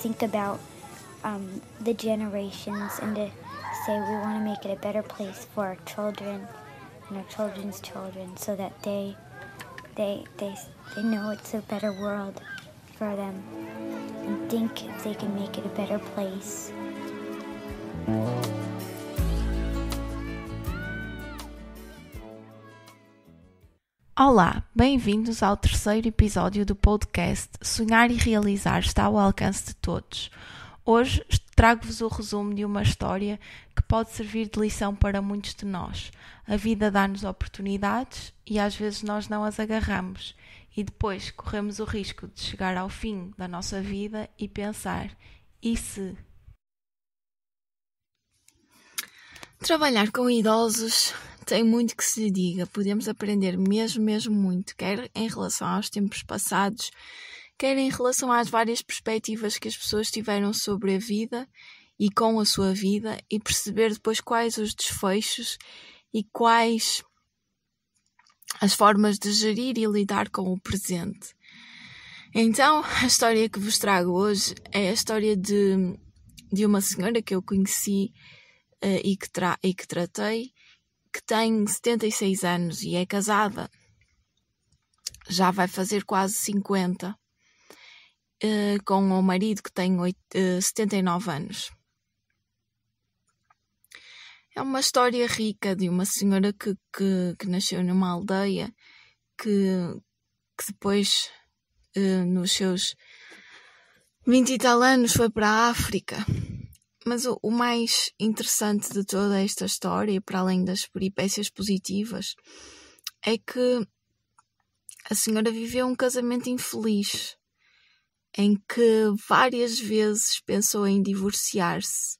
think about um, the generations and to say we want to make it a better place for our children and our children's children so that they they they they know it's a better world for them and think they can make it a better place. Olá, bem-vindos ao terceiro episódio do podcast Sonhar e Realizar está ao alcance de todos. Hoje trago-vos o resumo de uma história que pode servir de lição para muitos de nós. A vida dá-nos oportunidades e às vezes nós não as agarramos, e depois corremos o risco de chegar ao fim da nossa vida e pensar: e se? Trabalhar com idosos tem muito que se lhe diga. Podemos aprender mesmo, mesmo muito, quer em relação aos tempos passados, quer em relação às várias perspectivas que as pessoas tiveram sobre a vida e com a sua vida e perceber depois quais os desfechos e quais as formas de gerir e lidar com o presente. Então, a história que vos trago hoje é a história de, de uma senhora que eu conheci uh, e, que e que tratei, que tem 76 anos e é casada. Já vai fazer quase 50 uh, com o marido que tem 8, uh, 79 anos. É uma história rica de uma senhora que, que, que nasceu numa aldeia que, que depois, uh, nos seus 20 e tal anos, foi para a África. Mas o, o mais interessante de toda esta história, para além das peripécias positivas, é que a senhora viveu um casamento infeliz em que várias vezes pensou em divorciar-se.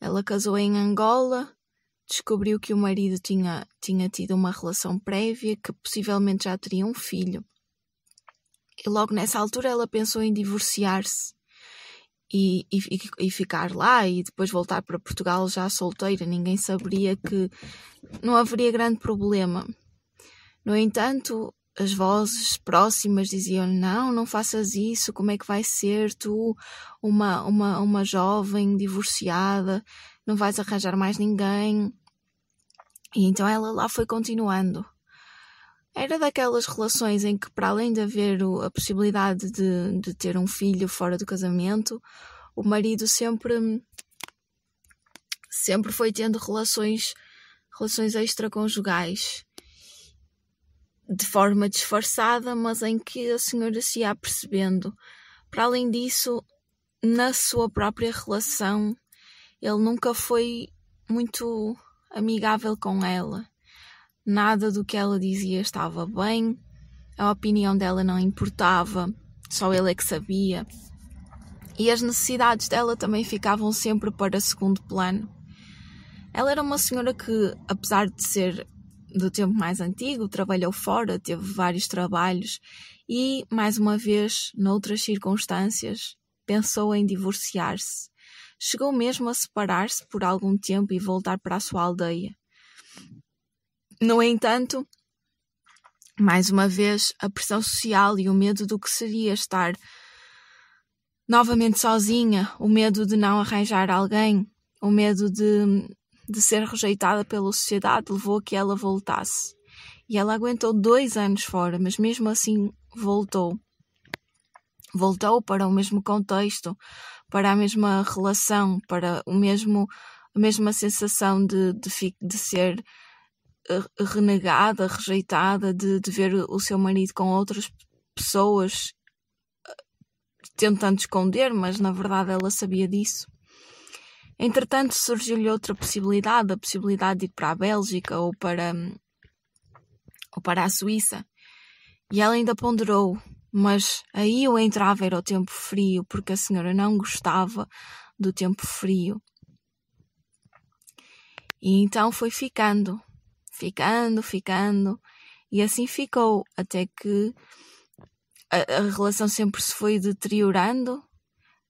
Ela casou em Angola, descobriu que o marido tinha, tinha tido uma relação prévia, que possivelmente já teria um filho. E logo nessa altura ela pensou em divorciar-se e, e, e, ficar lá e depois voltar para Portugal já solteira. Ninguém saberia que não haveria grande problema. No entanto, as vozes próximas diziam não, não faças isso, como é que vai ser tu, uma, uma, uma jovem divorciada, não vais arranjar mais ninguém. E então ela lá foi continuando. Era daquelas relações em que, para além de haver a possibilidade de, de ter um filho fora do casamento, o marido sempre sempre foi tendo relações relações extraconjugais de forma disfarçada, mas em que a senhora se ia percebendo. Para além disso, na sua própria relação, ele nunca foi muito amigável com ela. Nada do que ela dizia estava bem, a opinião dela não importava, só ele é que sabia. E as necessidades dela também ficavam sempre para segundo plano. Ela era uma senhora que, apesar de ser do tempo mais antigo, trabalhou fora, teve vários trabalhos e, mais uma vez, noutras circunstâncias, pensou em divorciar-se. Chegou mesmo a separar-se por algum tempo e voltar para a sua aldeia. No entanto, mais uma vez, a pressão social e o medo do que seria estar novamente sozinha, o medo de não arranjar alguém, o medo de de ser rejeitada pela sociedade levou a que ela voltasse. E ela aguentou dois anos fora, mas mesmo assim voltou. Voltou para o mesmo contexto, para a mesma relação, para o mesmo, a mesma sensação de, de, de ser renegada, rejeitada, de, de ver o seu marido com outras pessoas eh, tentando esconder, mas na verdade ela sabia disso. Entretanto, surgiu-lhe outra possibilidade, a possibilidade de ir para a Bélgica ou para, ou para a Suíça. E ela ainda ponderou, mas aí o entrava era o tempo frio, porque a senhora não gostava do tempo frio. E então foi ficando, ficando, ficando, e assim ficou, até que a, a relação sempre se foi deteriorando.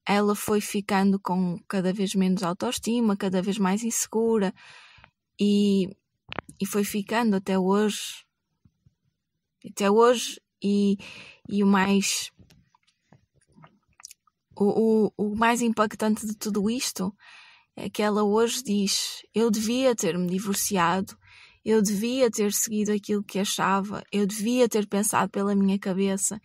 Ela foi ficando com cada vez menos autoestima, cada vez mais insegura. E, e foi ficando até hoje. Até hoje e, e o mais o, o, o mais impactante de tudo isto é que ela hoje diz: Eu devia ter-me divorciado, eu devia ter seguido aquilo que achava, eu devia ter pensado pela minha cabeça.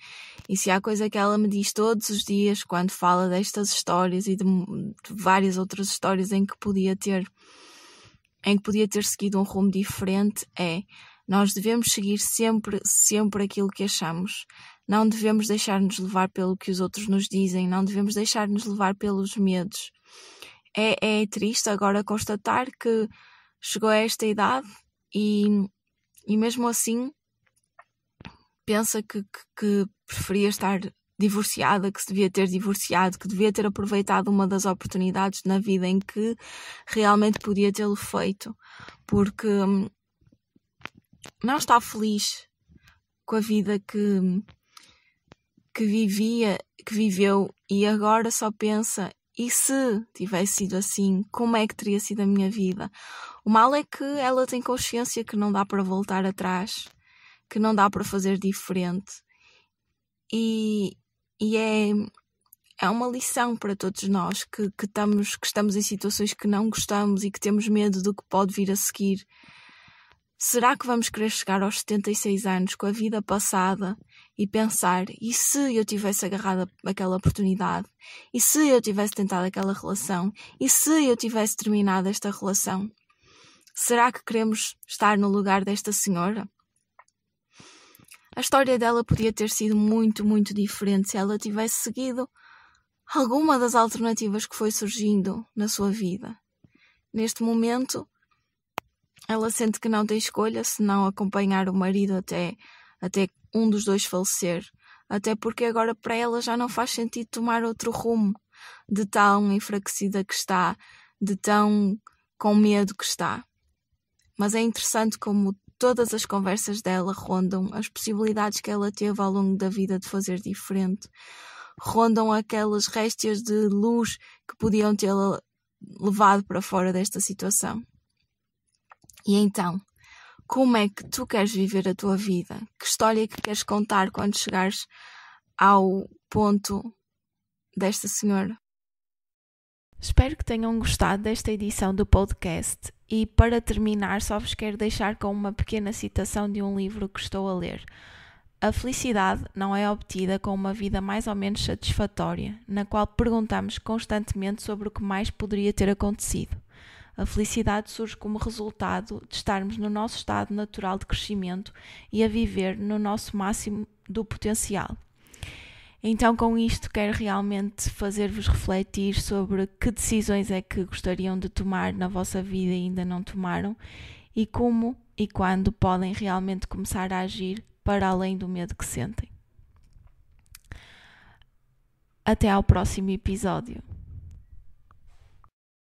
E se há coisa que ela me diz todos os dias quando fala destas histórias e de, de várias outras histórias em que podia ter em que podia ter seguido um rumo diferente é nós devemos seguir sempre, sempre aquilo que achamos. Não devemos deixar-nos levar pelo que os outros nos dizem, não devemos deixar-nos levar pelos medos. É, é triste agora constatar que chegou a esta idade e, e mesmo assim pensa que, que, que preferia estar divorciada, que se devia ter divorciado, que devia ter aproveitado uma das oportunidades na vida em que realmente podia tê-lo feito, porque hum, não está feliz com a vida que, que vivia, que viveu e agora só pensa e se tivesse sido assim, como é que teria sido a minha vida? O mal é que ela tem consciência que não dá para voltar atrás, que não dá para fazer diferente. E, e é, é uma lição para todos nós que, que, estamos, que estamos em situações que não gostamos e que temos medo do que pode vir a seguir. Será que vamos querer chegar aos 76 anos com a vida passada e pensar: e se eu tivesse agarrado aquela oportunidade? E se eu tivesse tentado aquela relação? E se eu tivesse terminado esta relação? Será que queremos estar no lugar desta senhora? A história dela podia ter sido muito, muito diferente se ela tivesse seguido alguma das alternativas que foi surgindo na sua vida. Neste momento, ela sente que não tem escolha se não acompanhar o marido até, até um dos dois falecer. Até porque agora para ela já não faz sentido tomar outro rumo, de tão enfraquecida que está, de tão com medo que está. Mas é interessante como todas as conversas dela rondam as possibilidades que ela teve ao longo da vida de fazer diferente. Rondam aquelas réstias de luz que podiam tê-la levado para fora desta situação. E então, como é que tu queres viver a tua vida? Que história que queres contar quando chegares ao ponto desta senhora? Espero que tenham gostado desta edição do podcast e, para terminar, só vos quero deixar com uma pequena citação de um livro que estou a ler. A felicidade não é obtida com uma vida mais ou menos satisfatória, na qual perguntamos constantemente sobre o que mais poderia ter acontecido. A felicidade surge como resultado de estarmos no nosso estado natural de crescimento e a viver no nosso máximo do potencial. Então, com isto, quero realmente fazer-vos refletir sobre que decisões é que gostariam de tomar na vossa vida e ainda não tomaram e como e quando podem realmente começar a agir para além do medo que sentem. Até ao próximo episódio.